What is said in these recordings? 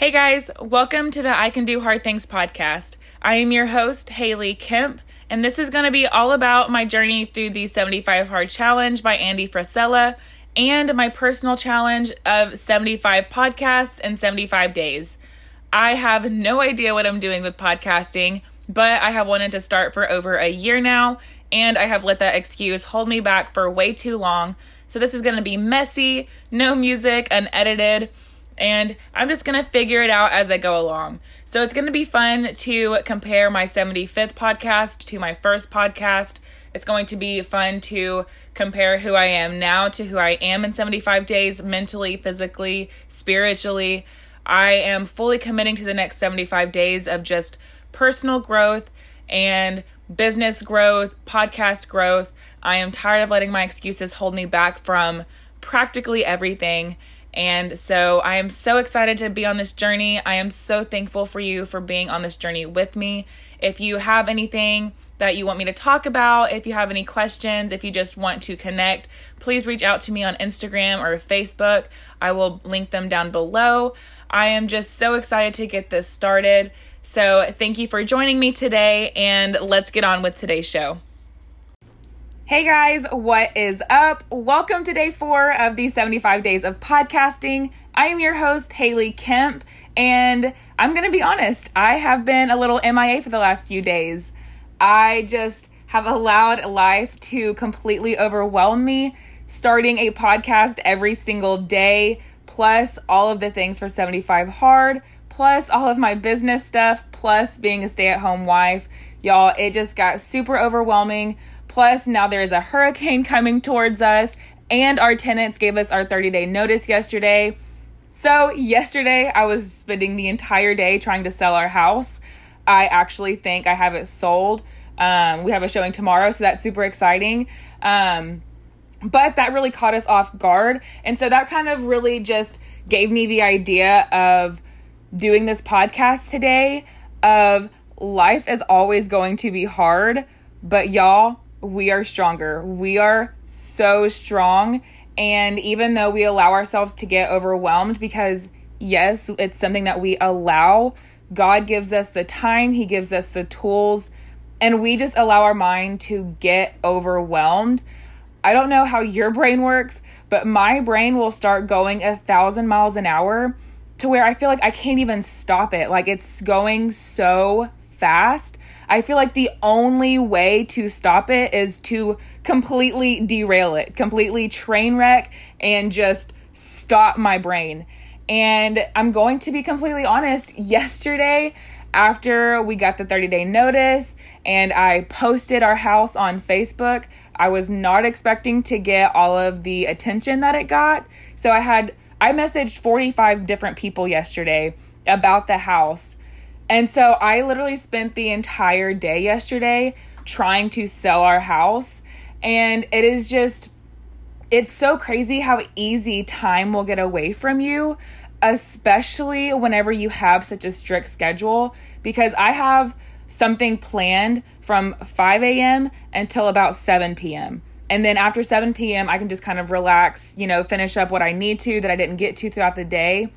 Hey guys, welcome to the I Can Do Hard Things podcast. I am your host, Haley Kemp, and this is going to be all about my journey through the 75 Hard Challenge by Andy Frisella and my personal challenge of 75 podcasts in 75 days. I have no idea what I'm doing with podcasting, but I have wanted to start for over a year now, and I have let that excuse hold me back for way too long. So this is going to be messy, no music, unedited and I'm just gonna figure it out as I go along. So it's gonna be fun to compare my 75th podcast to my first podcast. It's going to be fun to compare who I am now to who I am in 75 days, mentally, physically, spiritually. I am fully committing to the next 75 days of just personal growth and business growth, podcast growth. I am tired of letting my excuses hold me back from practically everything. And so I am so excited to be on this journey. I am so thankful for you for being on this journey with me. If you have anything that you want me to talk about, if you have any questions, if you just want to connect, please reach out to me on Instagram or Facebook. I will link them down below. I am just so excited to get this started. So, thank you for joining me today, and let's get on with today's show. Hey guys, what is up? Welcome to day four of the 75 days of podcasting. I am your host, Haley Kemp, and I'm gonna be honest, I have been a little MIA for the last few days. I just have allowed life to completely overwhelm me, starting a podcast every single day, plus all of the things for 75 Hard, plus all of my business stuff, plus being a stay at home wife. Y'all, it just got super overwhelming Plus, now there is a hurricane coming towards us, and our tenants gave us our 30 day notice yesterday. So, yesterday I was spending the entire day trying to sell our house. I actually think I have it sold. Um, we have a showing tomorrow, so that's super exciting. Um, but that really caught us off guard. And so that kind of really just gave me the idea of doing this podcast today of life is always going to be hard, but y'all, we are stronger. We are so strong. And even though we allow ourselves to get overwhelmed, because yes, it's something that we allow, God gives us the time, He gives us the tools, and we just allow our mind to get overwhelmed. I don't know how your brain works, but my brain will start going a thousand miles an hour to where I feel like I can't even stop it. Like it's going so fast I feel like the only way to stop it is to completely derail it, completely train wreck, and just stop my brain. And I'm going to be completely honest, yesterday, after we got the 30 day notice and I posted our house on Facebook, I was not expecting to get all of the attention that it got. So I had, I messaged 45 different people yesterday about the house and so I literally spent the entire day yesterday trying to sell our house. And it is just, it's so crazy how easy time will get away from you, especially whenever you have such a strict schedule. Because I have something planned from 5 a.m. until about 7 p.m. And then after 7 p.m., I can just kind of relax, you know, finish up what I need to that I didn't get to throughout the day.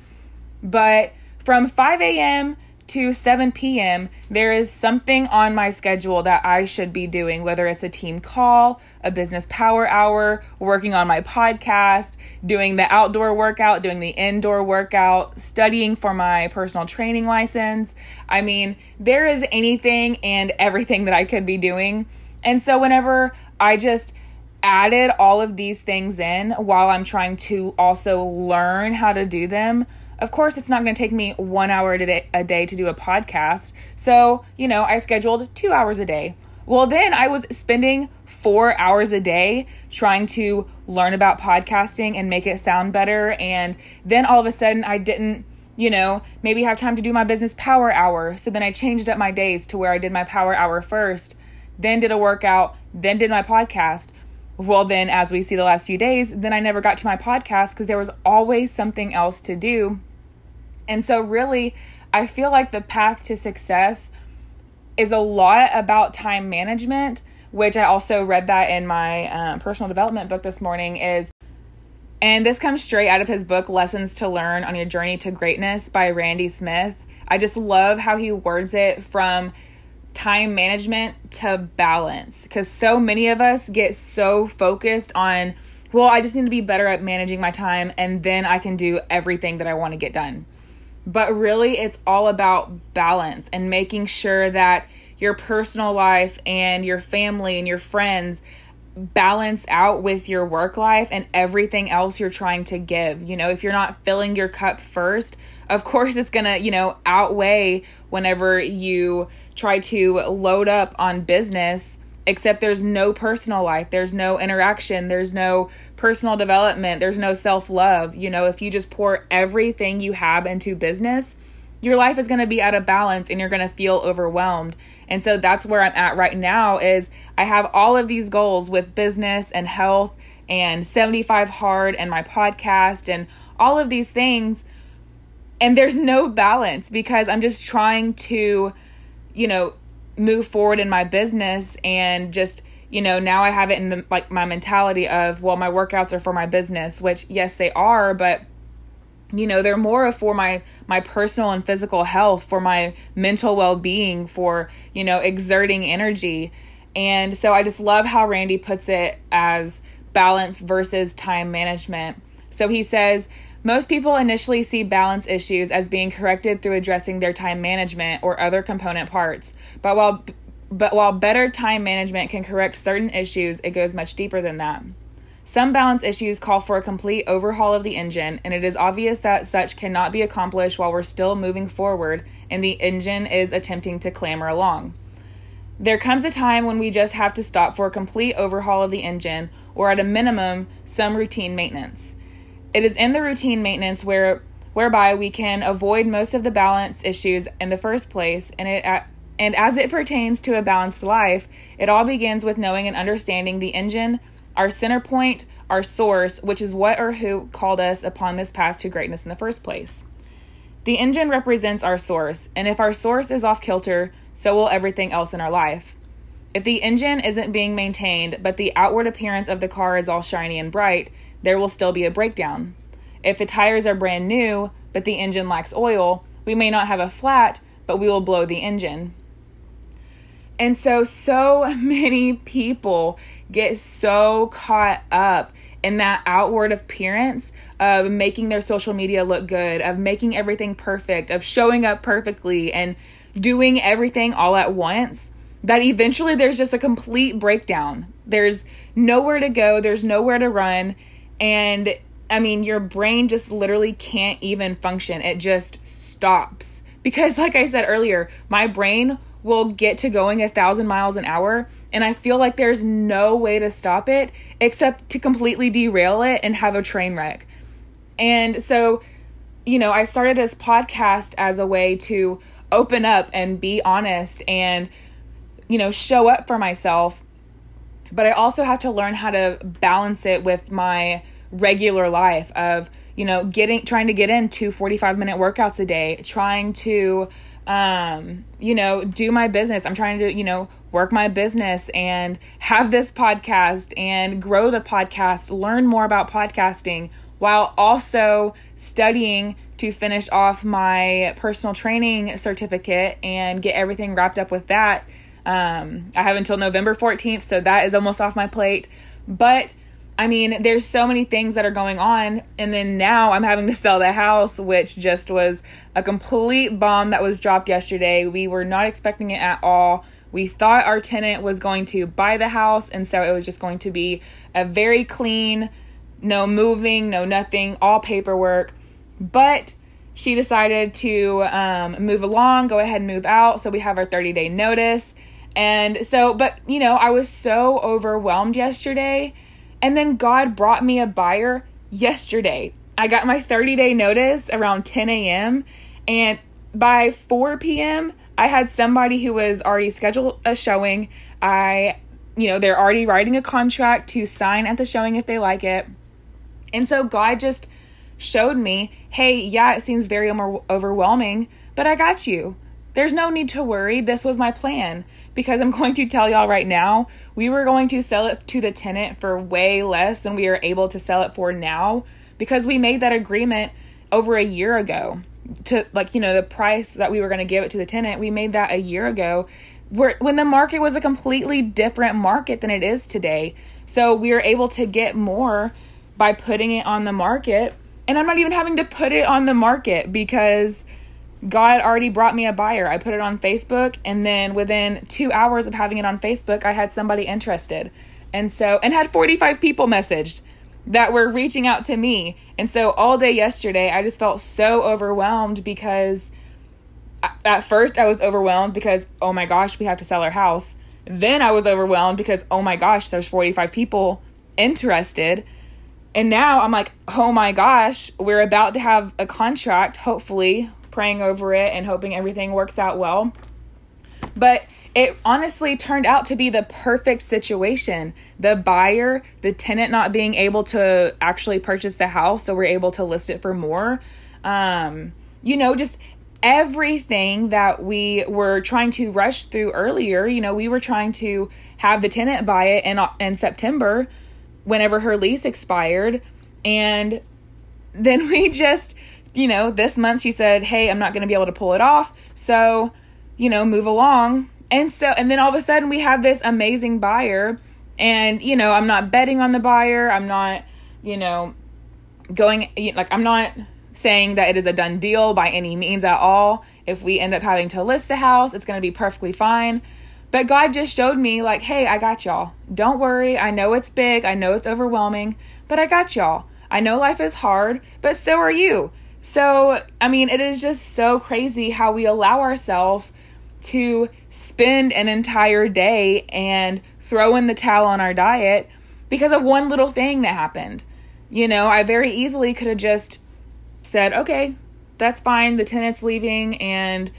But from 5 a.m to 7 p.m., there is something on my schedule that I should be doing, whether it's a team call, a business power hour, working on my podcast, doing the outdoor workout, doing the indoor workout, studying for my personal training license. I mean, there is anything and everything that I could be doing. And so, whenever I just added all of these things in while I'm trying to also learn how to do them, of course, it's not going to take me one hour a day, to do a podcast. So, you know, I scheduled two hours a day. Well, then I was spending four hours a day trying to learn about podcasting and make it sound better. And then all of a sudden, I didn't, you know, maybe have time to do my business power hour. So then I changed up my days to where I did my power hour first, then did a workout, then did my podcast. Well, then, as we see the last few days, then I never got to my podcast because there was always something else to do. And so, really, I feel like the path to success is a lot about time management, which I also read that in my um, personal development book this morning. Is And this comes straight out of his book, Lessons to Learn on Your Journey to Greatness by Randy Smith. I just love how he words it from time management to balance because so many of us get so focused on, well, I just need to be better at managing my time and then I can do everything that I want to get done. But really, it's all about balance and making sure that your personal life and your family and your friends balance out with your work life and everything else you're trying to give. You know, if you're not filling your cup first, of course it's going to, you know, outweigh whenever you try to load up on business except there's no personal life there's no interaction there's no personal development there's no self-love. You know if you just pour everything you have into business your life is going to be out of balance and you're going to feel overwhelmed. And so that's where i'm at right now is i have all of these goals with business and health and 75 hard and my podcast and all of these things. And there's no balance because i'm just trying to you know move forward in my business and just you know now i have it in the, like my mentality of well my workouts are for my business which yes they are but you know they're more for my my personal and physical health for my mental well-being for you know exerting energy. And so i just love how randy puts it as balance versus time management. So he says most people initially see balance issues as being corrected through addressing their time management or other component parts. But while but while better time management can correct certain issues, it goes much deeper than that. Some balance issues call for a complete overhaul of the engine, and it is obvious that such cannot be accomplished while we're still moving forward and the engine is attempting to clamber along. There comes a time when we just have to stop for a complete overhaul of the engine, or at a minimum, some routine maintenance. It is in the routine maintenance where whereby we can avoid most of the balance issues in the first place and it and as it pertains to a balanced life, it all begins with knowing and understanding the engine, our center point, our source, which is what or who called us upon this path to greatness in the first place. The engine represents our source, and if our source is off kilter, so will everything else in our life. If the engine isn't being maintained, but the outward appearance of the car is all shiny and bright, there will still be a breakdown. If the tires are brand new, but the engine lacks oil, we may not have a flat, but we will blow the engine. And so, so many people get so caught up in that outward appearance of making their social media look good, of making everything perfect, of showing up perfectly and doing everything all at once that eventually there's just a complete breakdown. There's nowhere to go, there's nowhere to run, and I mean, your brain just literally can't even function. It just stops. Because, like I said earlier, my brain will get to going a thousand miles an hour, and I feel like there's no way to stop it except to completely derail it and have a train wreck. And so, you know, I started this podcast as a way to open up and be honest and, you know, show up for myself but I also have to learn how to balance it with my regular life of, you know, getting trying to get in two 45 minute workouts a day, trying to um, you know, do my business. I'm trying to, you know, work my business and have this podcast and grow the podcast, learn more about podcasting while also studying to finish off my personal training certificate and get everything wrapped up with that um, I have until November 14th, so that is almost off my plate. But I mean, there's so many things that are going on. And then now I'm having to sell the house, which just was a complete bomb that was dropped yesterday. We were not expecting it at all. We thought our tenant was going to buy the house, and so it was just going to be a very clean, no moving, no nothing, all paperwork. But she decided to um, move along, go ahead and move out. So we have our 30 day notice. And so, but you know, I was so overwhelmed yesterday. And then God brought me a buyer yesterday. I got my 30 day notice around 10 a.m. And by 4 p.m., I had somebody who was already scheduled a showing. I, you know, they're already writing a contract to sign at the showing if they like it. And so God just showed me, hey, yeah, it seems very overwhelming, but I got you. There's no need to worry. This was my plan because I'm going to tell y'all right now, we were going to sell it to the tenant for way less than we are able to sell it for now. because we made that agreement over a year ago to like you know the price that we were going to give it to the tenant we made that a year ago where when the market was a completely different market than it is today so we were able to get more by putting it on the market and i'm not even having to put it on the market because god already brought me a buyer i put it on facebook and then within two hours of having it on facebook i had somebody interested and so and had 45 people messaged that were reaching out to me. And so all day yesterday, I just felt so overwhelmed because at first I was overwhelmed because, oh my gosh, we have to sell our house. Then I was overwhelmed because, oh my gosh, there's 45 people interested. And now I'm like, oh my gosh, we're about to have a contract, hopefully, praying over it and hoping everything works out well. But it honestly turned out to be the perfect situation. The buyer, the tenant not being able to actually purchase the house, so we're able to list it for more. Um, you know, just everything that we were trying to rush through earlier. You know, we were trying to have the tenant buy it in in September, whenever her lease expired, and then we just, you know, this month she said, "Hey, I'm not going to be able to pull it off." So, you know, move along and so, and then all of a sudden we have this amazing buyer. And, you know, I'm not betting on the buyer. I'm not, you know, going, like, I'm not saying that it is a done deal by any means at all. If we end up having to list the house, it's going to be perfectly fine. But God just showed me, like, hey, I got y'all. Don't worry. I know it's big. I know it's overwhelming, but I got y'all. I know life is hard, but so are you. So, I mean, it is just so crazy how we allow ourselves to spend an entire day and throw in the towel on our diet because of one little thing that happened. You know, I very easily could have just said, okay, that's fine, the tenant's leaving, and,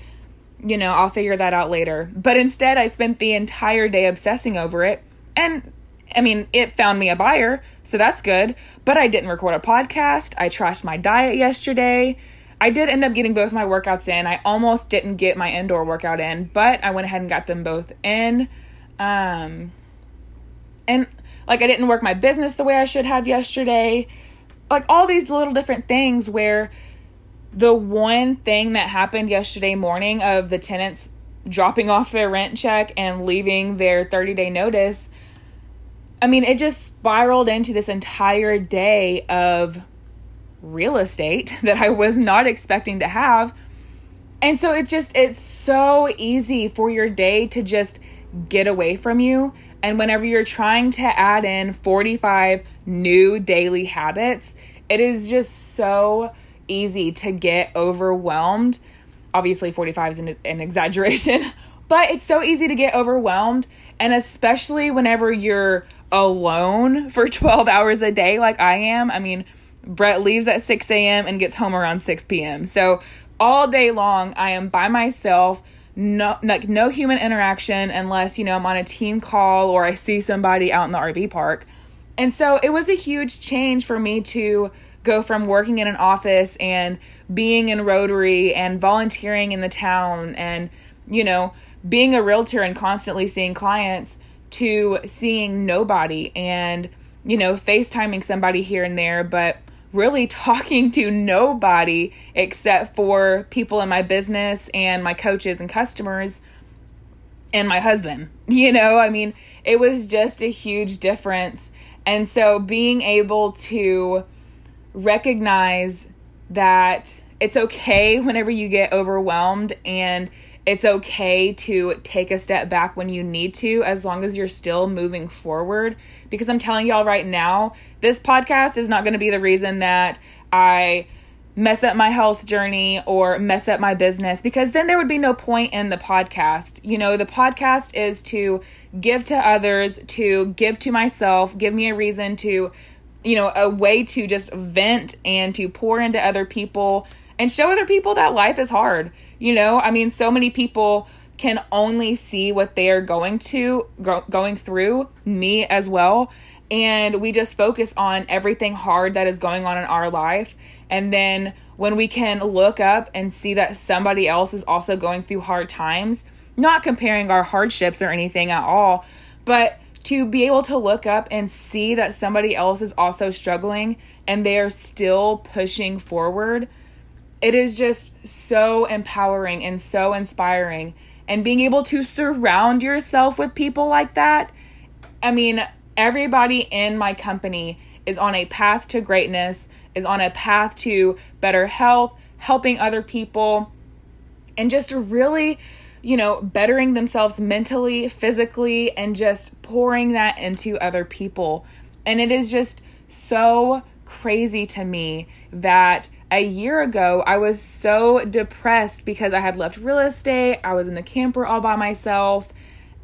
you know, I'll figure that out later. But instead, I spent the entire day obsessing over it. And I mean, it found me a buyer, so that's good. But I didn't record a podcast. I trashed my diet yesterday. I did end up getting both my workouts in. I almost didn't get my indoor workout in, but I went ahead and got them both in. Um, and like I didn't work my business the way I should have yesterday. Like all these little different things where the one thing that happened yesterday morning of the tenants dropping off their rent check and leaving their 30 day notice, I mean, it just spiraled into this entire day of real estate that I was not expecting to have. And so it just it's so easy for your day to just get away from you. And whenever you're trying to add in 45 new daily habits, it is just so easy to get overwhelmed. Obviously, 45 is an, an exaggeration, but it's so easy to get overwhelmed. And especially whenever you're alone for 12 hours a day, like I am. I mean, Brett leaves at 6 a.m. and gets home around 6 p.m. So all day long, I am by myself. No, like no human interaction unless you know I'm on a team call or I see somebody out in the RV park. And so it was a huge change for me to go from working in an office and being in Rotary and volunteering in the town and, you know, being a realtor and constantly seeing clients to seeing nobody and, you know, FaceTiming somebody here and there, but really talking to nobody except for people in my business and my coaches and customers and my husband. You know, I mean, it was just a huge difference. And so being able to recognize that it's okay whenever you get overwhelmed and it's okay to take a step back when you need to as long as you're still moving forward because I'm telling y'all right now, this podcast is not going to be the reason that I mess up my health journey or mess up my business because then there would be no point in the podcast. You know, the podcast is to give to others, to give to myself, give me a reason to, you know, a way to just vent and to pour into other people and show other people that life is hard. You know, I mean, so many people can only see what they are going to go, going through me as well and we just focus on everything hard that is going on in our life and then when we can look up and see that somebody else is also going through hard times not comparing our hardships or anything at all but to be able to look up and see that somebody else is also struggling and they are still pushing forward, it is just so empowering and so inspiring. And being able to surround yourself with people like that, I mean, everybody in my company is on a path to greatness, is on a path to better health, helping other people, and just really you know, bettering themselves mentally, physically, and just pouring that into other people. And it is just so crazy to me that a year ago I was so depressed because I had left real estate, I was in the camper all by myself.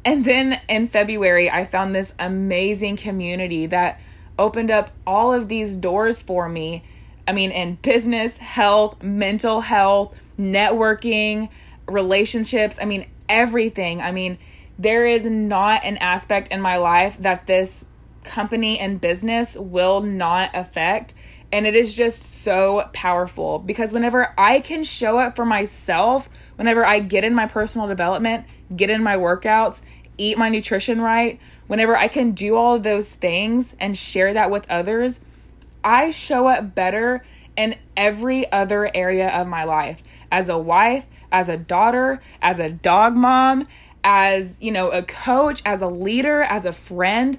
And then in February, I found this amazing community that opened up all of these doors for me. I mean, in business, health, mental health, networking, relationships, I mean, everything. I mean, there is not an aspect in my life that this company and business will not affect. And it is just so powerful because whenever I can show up for myself, whenever I get in my personal development, get in my workouts, eat my nutrition right, whenever I can do all of those things and share that with others, I show up better in every other area of my life. As a wife, as a daughter, as a dog mom, as, you know, a coach, as a leader, as a friend,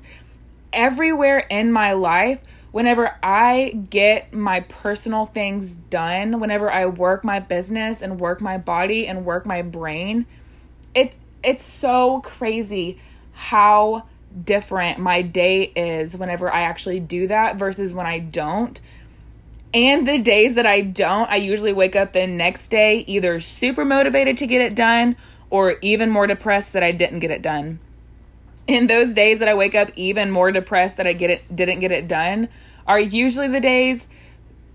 everywhere in my life, whenever I get my personal things done, whenever I work my business and work my body and work my brain, it's it's so crazy how different my day is whenever I actually do that versus when I don't and the days that I don't, I usually wake up the next day either super motivated to get it done or even more depressed that I didn't get it done. And those days that I wake up even more depressed that I get it didn't get it done are usually the days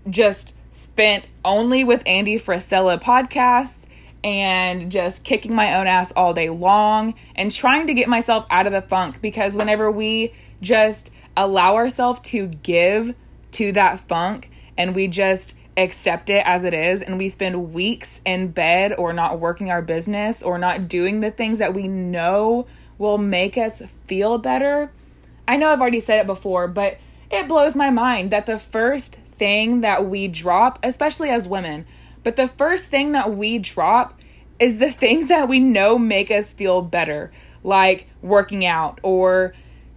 just spent only with Andy Frisella podcasts and just kicking my own ass all day long and trying to get myself out of the funk because whenever we just allow ourselves to give to that funk, and we just accept it as it is and we spend weeks in bed or not working our business or not doing the things that we know will make us feel better. I know I've already said it before, but it blows my mind that the first thing that we drop, especially as women, but the first thing that we drop is the things that we know make us feel better, like working out or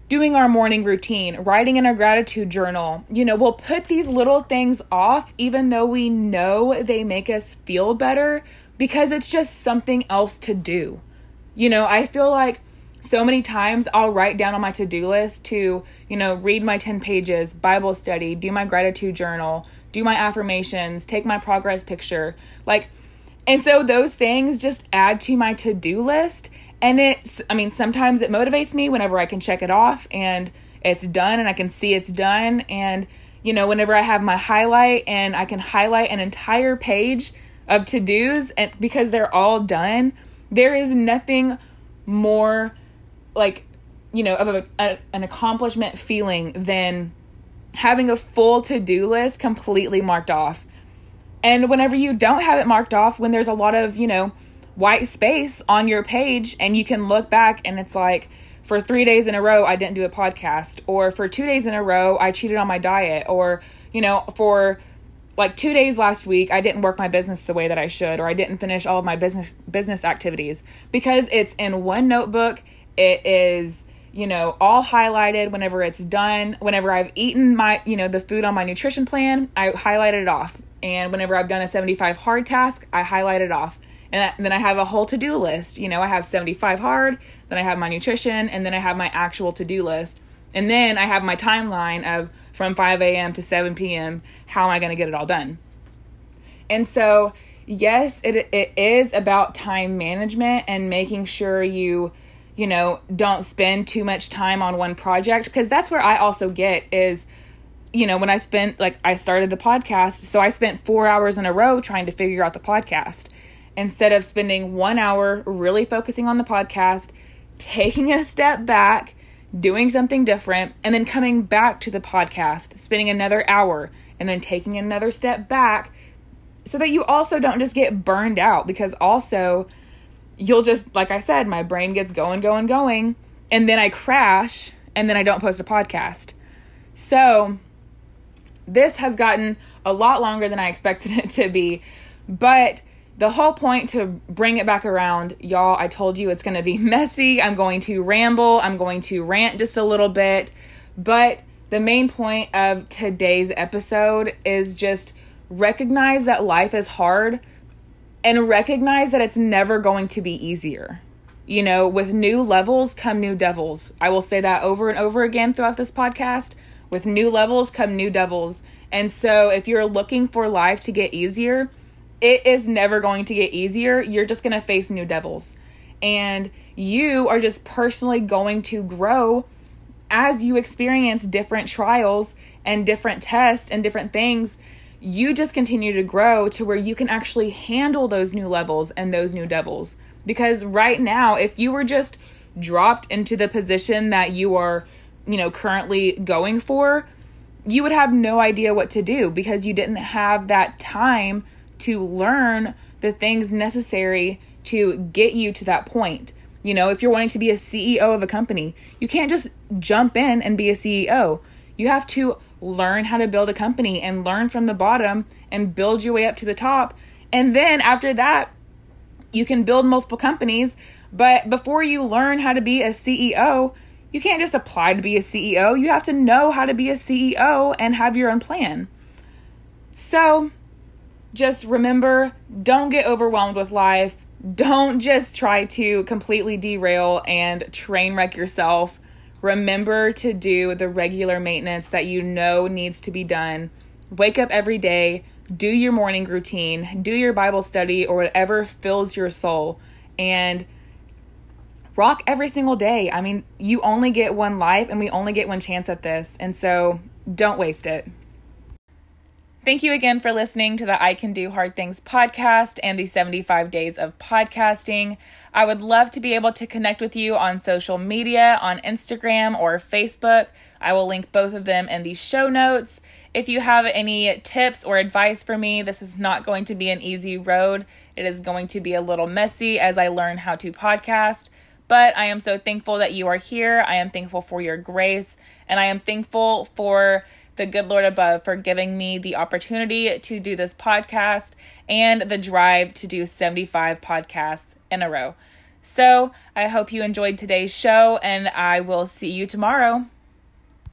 doing our morning routine, writing in our gratitude journal. You know, we'll put these little things off even though we know they make us feel better because it's just something else to do. You know, I feel like so many times I'll write down on my to do list to, you know, read my 10 pages, Bible study, do my gratitude journal, do my affirmations, take my progress picture. Like, and so those things just add to my to do list and it's i mean sometimes it motivates me whenever i can check it off and it's done and i can see it's done and you know whenever i have my highlight and i can highlight an entire page of to-dos and because they're all done there is nothing more like you know of a, a, an accomplishment feeling than having a full to-do list completely marked off. And whenever you don't have it marked off when there's a lot of you know white space on your page and you can look back and it's like for 3 days in a row I didn't do a podcast or for 2 days in a row I cheated on my diet or you know for like 2 days last week I didn't work my business the way that I should or I didn't finish all of my business business activities because it's in one notebook it is you know all highlighted whenever it's done whenever I've eaten my you know the food on my nutrition plan I highlight it off and whenever I've done a 75 hard task I highlight it off and then I have a whole to do list. You know, I have 75 hard, then I have my nutrition, and then I have my actual to do list. And then I have my timeline of from 5 a.m. to 7 p.m. How am I going to get it all done? And so, yes, it, it is about time management and making sure you, you know, don't spend too much time on one project because that's where I also get is, you know, when I spent, like, I started the podcast, so I spent four hours in a row trying to figure out the podcast. Instead of spending one hour really focusing on the podcast, taking a step back, doing something different, and then coming back to the podcast, spending another hour, and then taking another step back so that you also don't just get burned out because also you'll just, like I said, my brain gets going, going, going, and then I crash and then I don't post a podcast. So, this has gotten a lot longer than I expected it to be, but the whole point to bring it back around, y'all, I told you it's going to be messy. I'm going to ramble, I'm going to rant just a little bit, but the main point of today's episode is just recognize that life is hard and recognize that it's never going to be easier. You know, with new levels come new devils. I will say that over and over again throughout this podcast. With new levels come new devils. And so if you're looking for life to get easier, it is never going to get easier. You're just going to face new devils. And you are just personally going to grow as you experience different trials and different tests and different things. You just continue to grow to where you can actually handle those new levels and those new devils. Because right now, if you were just dropped into the position that you are, you know, currently going for, you would have no idea what to do because you didn't have that time to learn the things necessary to get you to that point. You know, if you're wanting to be a CEO of a company, you can't just jump in and be a CEO. You have to learn how to build a company and learn from the bottom and build your way up to the top. And then after that, you can build multiple companies. But before you learn how to be a CEO, you can't just apply to be a CEO. You have to know how to be a CEO and have your own plan. So, just remember don't get overwhelmed with life. Don't just try to completely derail and train wreck yourself. Remember to do the regular maintenance that you know needs to be done. Wake up every day, do your morning routine, do your Bible study, or whatever fills your soul, and rock every single day. I mean, you only get one life and we only get one chance at this. And so don't waste it. Thank you again for listening to the I Can Do Hard Things podcast and the 75 days of podcasting. I would love to be able to connect with you on social media, on Instagram or Facebook. I will link both of them in the show notes. If you have any tips or advice for me, this is not going to be an easy road. It is going to be a little messy as I learn how to podcast. But I am so thankful that you are here. I am thankful for your grace, and I am thankful for the good Lord above for giving me the opportunity to do this podcast and the drive to do 75 podcasts in a row. So I hope you enjoyed today's show, and I will see you tomorrow.